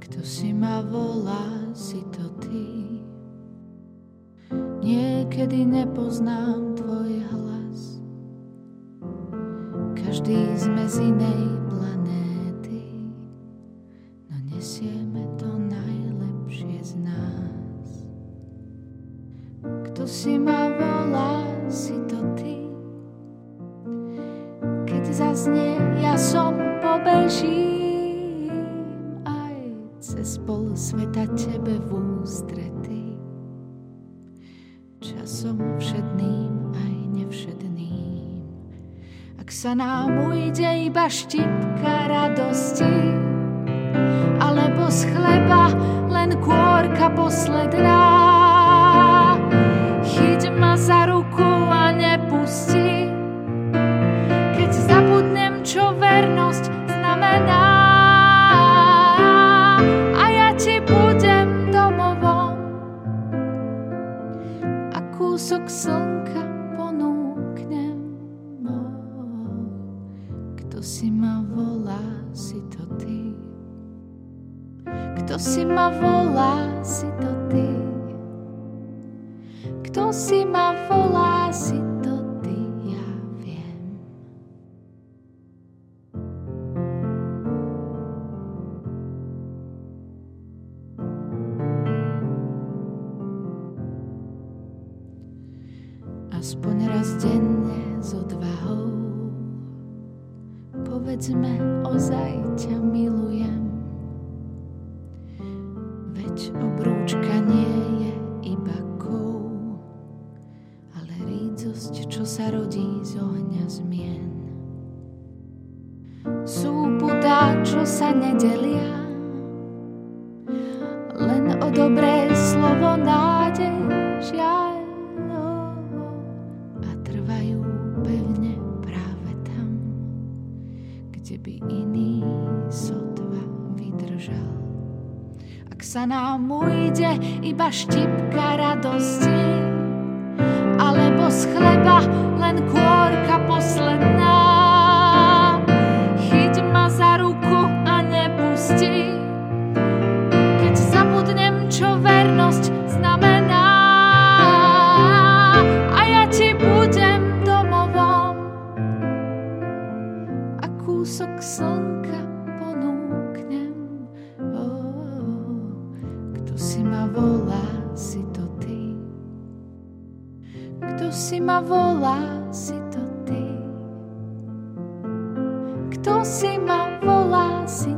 Kto si ma volá, si to ty. Niekedy nepoznám tvoj hlas. Každý sme z inej planéty, no nesieme to najlepšie z nás. Kto si ma volá, si to ty. Keď zaznie, ja som pobežím cez pol sveta tebe v ústrety. Časom všedným aj nevšedným. Ak sa nám ujde iba štipka radosti, alebo z chleba len kôrka posledná, Kto si ma volá, si to ty. Kto si ma volá, si to ty. Kto si ma volá, si to ty, ja viem. Aspoň raz denne s odvahou Povedzme, ozaj ťa milujem. Veď obrúčka nie je iba kov Ale rídzosť, čo sa rodí z ohňa zmien. Sú putá, čo sa nedelia Len o dobré slovo nádej kde by iný sotva vydržal. Ak sa nám ujde iba štipka radosti, alebo z chleba len kôrka si ma volá, si to ty. Kto si ma volá, si